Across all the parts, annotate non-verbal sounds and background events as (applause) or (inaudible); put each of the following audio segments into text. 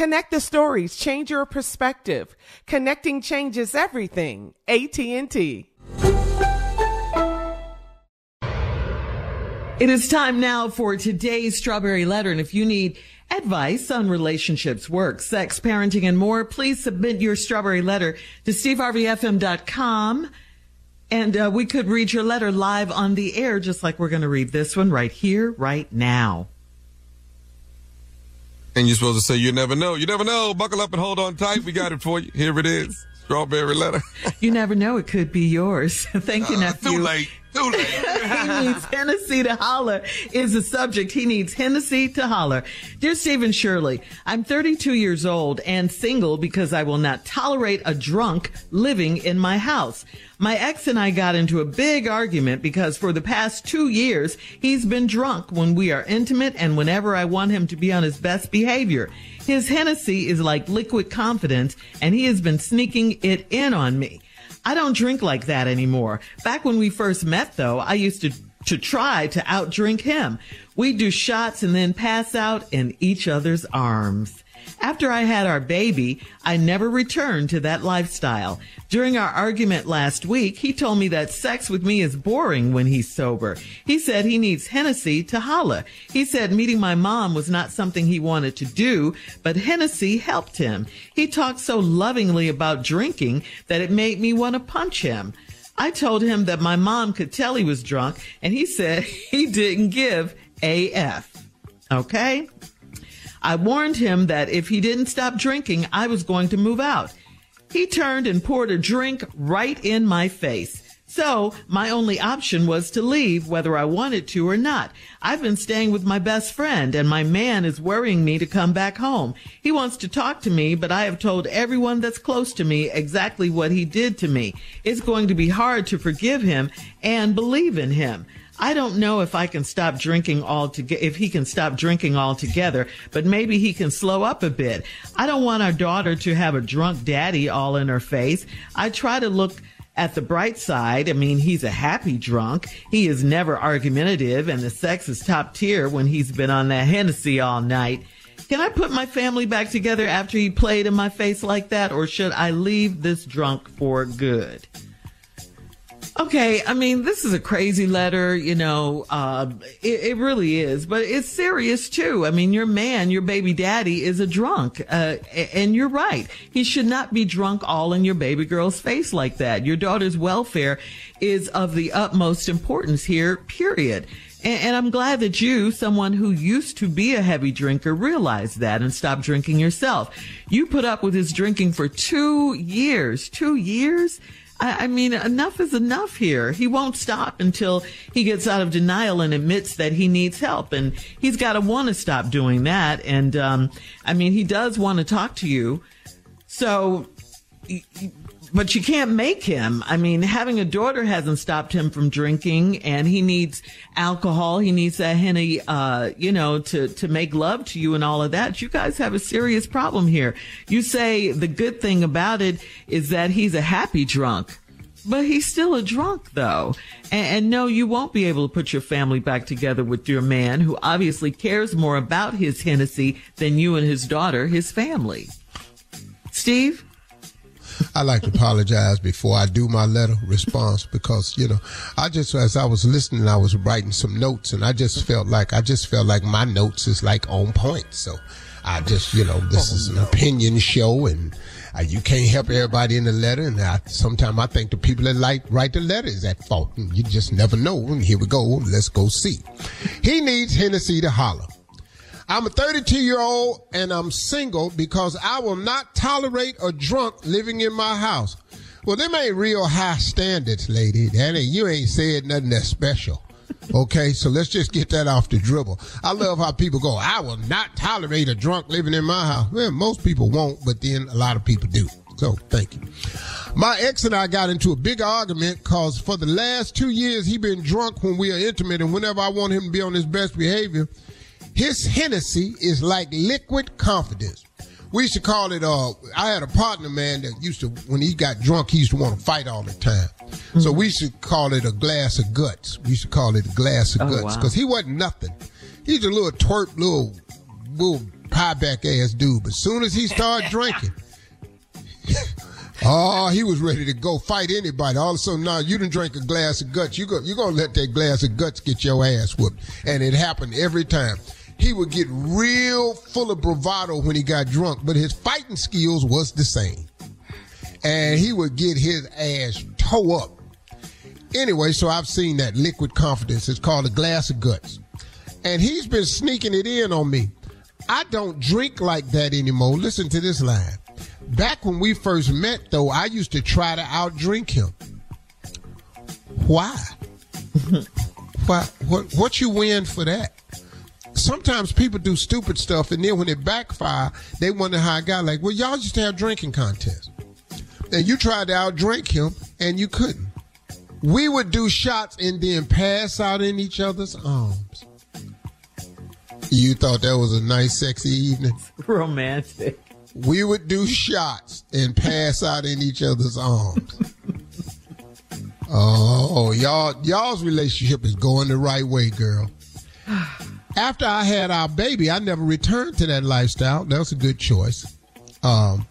Connect the stories, change your perspective. Connecting changes everything. AT&T. It is time now for today's Strawberry Letter. And if you need advice on relationships, work, sex, parenting, and more, please submit your Strawberry Letter to steveharveyfm.com. And uh, we could read your letter live on the air, just like we're going to read this one right here, right now. And you're supposed to say, you never know. You never know. Buckle up and hold on tight. We got it for you. Here it is. Strawberry letter. you never know. It could be yours. (laughs) Thank you, Uh, nephew. too late. (laughs) He needs Hennessy to holler is the subject. He needs Hennessy to holler. Dear Steve and Shirley, I'm 32 years old and single because I will not tolerate a drunk living in my house. My ex and I got into a big argument because for the past two years, he's been drunk when we are intimate and whenever I want him to be on his best behavior. His Hennessy is like liquid confidence and he has been sneaking it in on me. I don't drink like that anymore. Back when we first met though, I used to to try to outdrink him. We'd do shots and then pass out in each other's arms. After I had our baby, I never returned to that lifestyle. During our argument last week, he told me that sex with me is boring when he's sober. He said he needs Hennessy to holla. He said meeting my mom was not something he wanted to do, but Hennessy helped him. He talked so lovingly about drinking that it made me want to punch him. I told him that my mom could tell he was drunk and he said (laughs) he didn't give AF. Okay? I warned him that if he didn't stop drinking, I was going to move out. He turned and poured a drink right in my face. So my only option was to leave whether I wanted to or not. I've been staying with my best friend and my man is worrying me to come back home. He wants to talk to me, but I have told everyone that's close to me exactly what he did to me. It's going to be hard to forgive him and believe in him. I don't know if I can stop drinking altogether, if he can stop drinking altogether, but maybe he can slow up a bit. I don't want our daughter to have a drunk daddy all in her face. I try to look at the bright side. I mean, he's a happy drunk. He is never argumentative and the sex is top tier when he's been on that Hennessy all night. Can I put my family back together after he played in my face like that or should I leave this drunk for good? Okay, I mean, this is a crazy letter, you know, uh, it, it, really is, but it's serious too. I mean, your man, your baby daddy is a drunk, uh, and you're right. He should not be drunk all in your baby girl's face like that. Your daughter's welfare is of the utmost importance here, period. And, and, I'm glad that you, someone who used to be a heavy drinker, realized that and stopped drinking yourself. You put up with his drinking for two years. Two years? I, I mean, enough is enough here. He won't stop until he gets out of denial and admits that he needs help. And he's got to want to stop doing that. And, um, I mean, he does want to talk to you. So but you can't make him. I mean, having a daughter hasn't stopped him from drinking and he needs alcohol. He needs that henny, uh, you know, to, to make love to you and all of that. You guys have a serious problem here. You say the good thing about it is that he's a happy drunk. But he's still a drunk though. And, and no, you won't be able to put your family back together with your man who obviously cares more about his Hennessy than you and his daughter, his family. Steve? I like to apologize before I do my letter response because, you know, I just, as I was listening, I was writing some notes and I just felt like, I just felt like my notes is like on point. So I just, you know, this oh, is an no. opinion show and uh, you can't help everybody in the letter. And I, sometimes I think the people that like write the letter is at fault. And you just never know. And here we go. Let's go see. He needs Hennessy to holler. I'm a 32 year old and I'm single because I will not tolerate a drunk living in my house. Well, them ain't real high standards, lady. That ain't, you ain't said nothing that special. Okay, so let's just get that off the dribble. I love how people go, I will not tolerate a drunk living in my house. Well, most people won't, but then a lot of people do. So thank you. My ex and I got into a big argument because for the last two years he been drunk when we are intimate and whenever I want him to be on his best behavior, his Hennessy is like liquid confidence. We used to call it, uh, I had a partner, man, that used to, when he got drunk, he used to want to fight all the time. Mm-hmm. So we should call it a glass of guts. We should call it a glass of oh, guts because wow. he wasn't nothing. He's a little twerp, little, little pie back ass dude. But as soon as he started (laughs) drinking, (laughs) Oh, he was ready to go fight anybody. All of a sudden, now you didn't drink a glass of guts. You go, you're gonna let that glass of guts get your ass whooped, and it happened every time he would get real full of bravado when he got drunk, but his fighting skills was the same. And he would get his ass toe up. Anyway, so I've seen that liquid confidence. It's called a glass of guts. And he's been sneaking it in on me. I don't drink like that anymore. Listen to this line. Back when we first met, though, I used to try to outdrink him. Why? (laughs) Why? What? What you win for that? Sometimes people do stupid stuff, and then when it backfire, they wonder how I got. Like, well, y'all used to have drinking contests, and you tried to outdrink him, and you couldn't. We would do shots and then pass out in each other's arms. You thought that was a nice, sexy evening? (laughs) Romantic. We would do shots and pass out in each other's arms. (laughs) Oh, oh, y'all, y'all's relationship is going the right way, girl. (sighs) (sighs) (sighs) after I had our baby, I never returned to that lifestyle. That was a good choice. Um,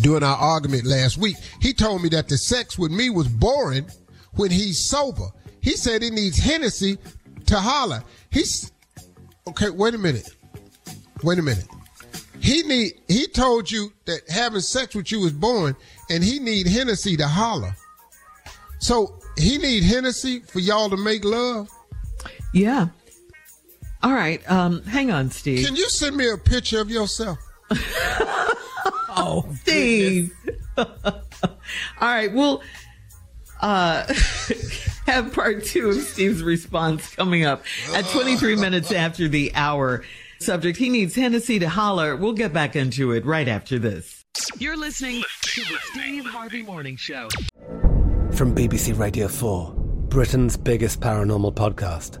during our argument last week, he told me that the sex with me was boring when he's sober. He said he needs Hennessy to holler. He's okay. Wait a minute. Wait a minute. He need. He told you that having sex with you is boring, and he need Hennessy to holler. So he need Hennessy for y'all to make love. Yeah. All right. Um, hang on, Steve. Can you send me a picture of yourself? (laughs) oh, Steve. (laughs) All right. We'll uh, (laughs) have part two of Steve's response coming up at 23 minutes after the hour. Subject, he needs Hennessy to holler. We'll get back into it right after this. You're listening to the Steve Harvey Morning Show. From BBC Radio 4, Britain's biggest paranormal podcast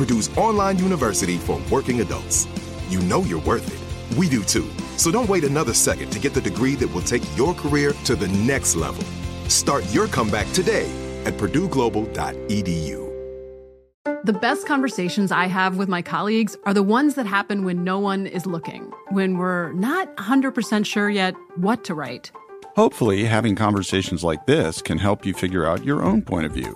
Purdue's online university for working adults. You know you're worth it. We do too. So don't wait another second to get the degree that will take your career to the next level. Start your comeback today at purdueglobal.edu. The best conversations I have with my colleagues are the ones that happen when no one is looking, when we're not 100% sure yet what to write. Hopefully, having conversations like this can help you figure out your own point of view.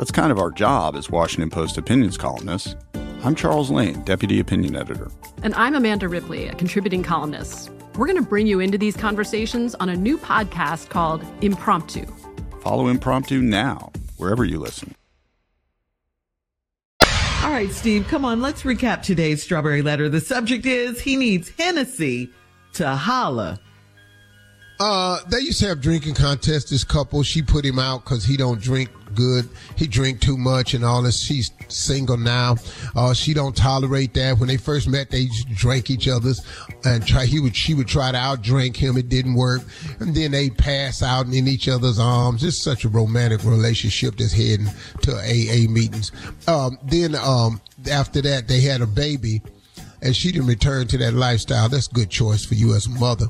That's kind of our job as Washington Post opinions columnists. I'm Charles Lane, Deputy Opinion Editor. And I'm Amanda Ripley, a contributing columnist. We're going to bring you into these conversations on a new podcast called Impromptu. Follow Impromptu now, wherever you listen. All right, Steve, come on, let's recap today's strawberry letter. The subject is he needs Hennessy to holla. Uh, they used to have drinking contests. This couple, she put him out because he don't drink good. He drink too much and all this. She's single now. Uh, she don't tolerate that. When they first met, they drank each other's and try. He would, she would try to outdrink him. It didn't work, and then they pass out in each other's arms. It's such a romantic relationship that's heading to AA meetings. Um, then um, after that, they had a baby and she didn't return to that lifestyle. That's a good choice for you as a mother.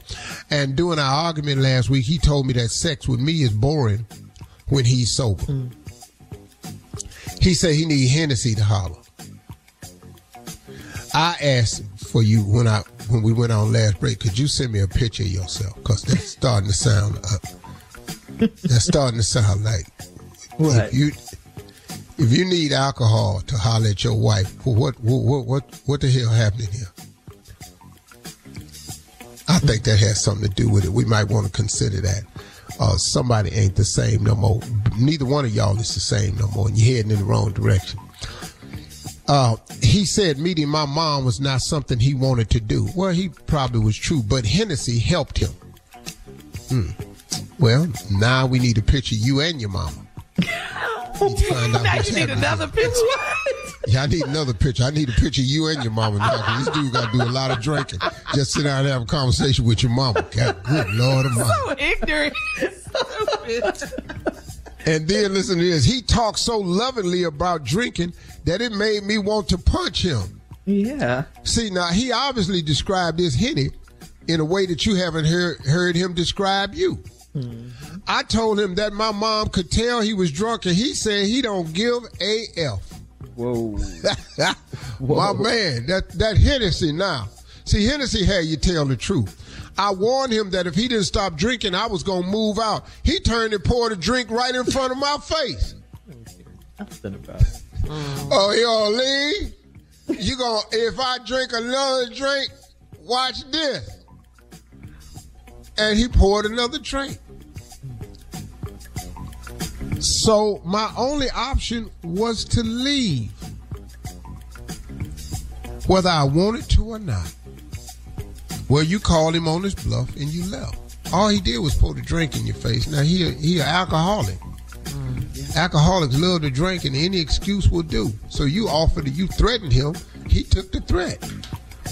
And during our argument last week, he told me that sex with me is boring when he's sober. Mm. He said he need Hennessy to holler. I asked for you when I when we went on last break. Could you send me a picture of yourself? Because that's starting to sound. Uh, that's starting to sound like what you if you need alcohol to holler at your wife, what what what what, the hell happening here? I think that has something to do with it. We might want to consider that. Uh, somebody ain't the same no more. Neither one of y'all is the same no more, and you're heading in the wrong direction. Uh, he said meeting my mom was not something he wanted to do. Well, he probably was true, but Hennessy helped him. Hmm. Well, now we need a picture you and your mama. (laughs) now you need another (laughs) picture. Yeah, I need another picture. I need a picture of you and your mama now. This dude got to do a lot of drinking. Just sit down and have a conversation with your mama. God, good Lord of So ignorant. and then listen to this. He talked so lovingly about drinking that it made me want to punch him. Yeah. See, now he obviously described this Henny in a way that you haven't heard, heard him describe you. Hmm. I told him that my mom could tell he was drunk, and he said he don't give a f. Whoa. (laughs) Whoa. My man, that that Hennessy now. See, Hennessy had you tell the truth. I warned him that if he didn't stop drinking, I was gonna move out. He turned and poured a drink right in front of my face. Nothing about it. Oh, yo, Lee, you gonna if I drink another drink, watch this. And he poured another drink. So my only option was to leave, whether I wanted to or not. Well, you called him on his bluff and you left. All he did was pour the drink in your face. Now he he an alcoholic. Mm, yeah. Alcoholics love to drink, and any excuse will do. So you offered, you threatened him. He took the threat.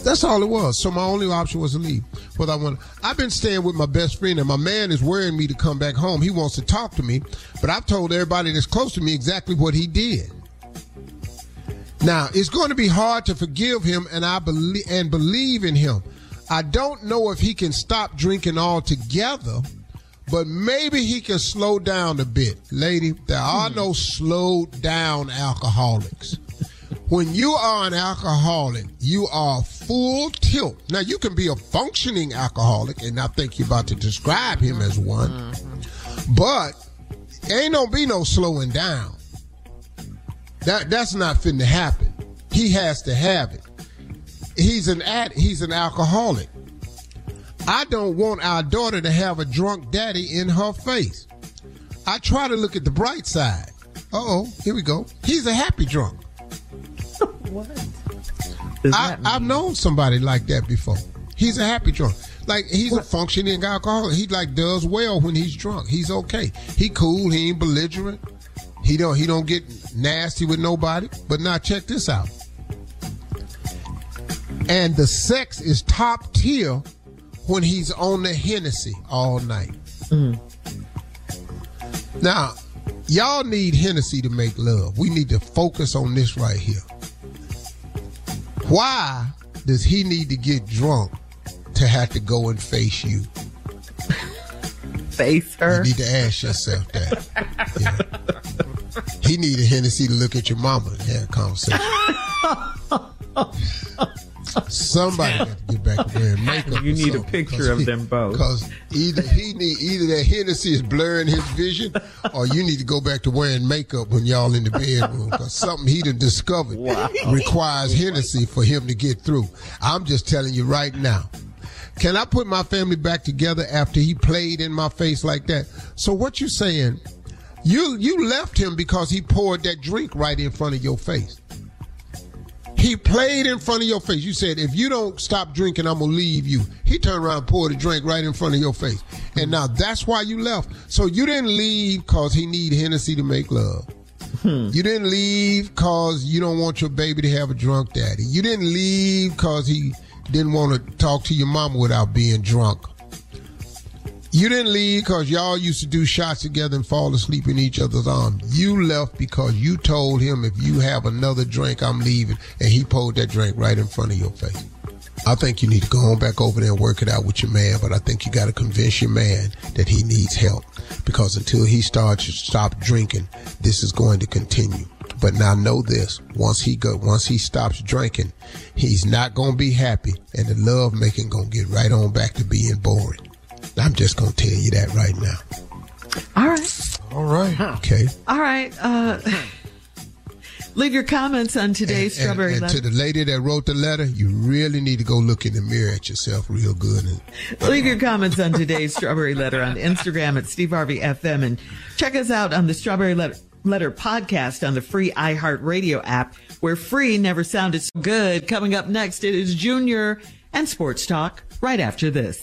That's all it was. So my only option was to leave. But I want. I've been staying with my best friend, and my man is worrying me to come back home. He wants to talk to me, but I've told everybody that's close to me exactly what he did. Now, it's going to be hard to forgive him and I believe and believe in him. I don't know if he can stop drinking altogether, but maybe he can slow down a bit. Lady, there are hmm. no slowed down alcoholics. When you are an alcoholic, you are full tilt. Now, you can be a functioning alcoholic, and I think you're about to describe him as one, but ain't gonna be no slowing down. That that's not finna happen. He has to have it. He's an ad, he's an alcoholic. I don't want our daughter to have a drunk daddy in her face. I try to look at the bright side. Oh, here we go. He's a happy drunk. What? I, I've known somebody like that before. He's a happy drunk. Like he's a functioning alcoholic. He like does well when he's drunk. He's okay. He cool. He ain't belligerent. He don't he don't get nasty with nobody. But now check this out. And the sex is top tier when he's on the Hennessy all night. Now, y'all need Hennessy to make love. We need to focus on this right here. Why does he need to get drunk to have to go and face you? Face her. You need to ask yourself that. Yeah. He need a Hennessy to look at your mama and have a conversation. (laughs) Somebody got to get back to wearing makeup. You need a picture of he- them both. Because either he need either that Hennessy is blurring his vision, or you need to go back to wearing makeup when y'all in the bedroom. Because something he done discovered requires Hennessy for him to get through. I'm just telling you right now. Can I put my family back together after he played in my face like that? So what you saying? You you left him because he poured that drink right in front of your face. He played in front of your face. You said, if you don't stop drinking, I'm gonna leave you. He turned around and poured a drink right in front of your face. And hmm. now that's why you left. So you didn't leave cause he need Hennessy to make love. Hmm. You didn't leave cause you don't want your baby to have a drunk daddy. You didn't leave cause he didn't want to talk to your mama without being drunk. You didn't leave because y'all used to do shots together and fall asleep in each other's arms. You left because you told him if you have another drink, I'm leaving, and he poured that drink right in front of your face. I think you need to go on back over there and work it out with your man, but I think you got to convince your man that he needs help because until he starts to stop drinking, this is going to continue. But now know this: once he go, once he stops drinking, he's not to be happy, and the love making to get right on back to being boring. I'm just going to tell you that right now. All right. All right. Okay. All right. Uh, (laughs) leave your comments on today's And, Strawberry and Letter. to the lady that wrote the letter, you really need to go look in the mirror at yourself real good. And (laughs) Leave your comments on today's Strawberry Letter on Instagram at Steve Harvey FM and check us out on the Strawberry Letter, Letter podcast on the free iHeartRadio app where free never sounded so good. Coming up next, it is Junior and Sports Talk right after this.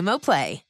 Play.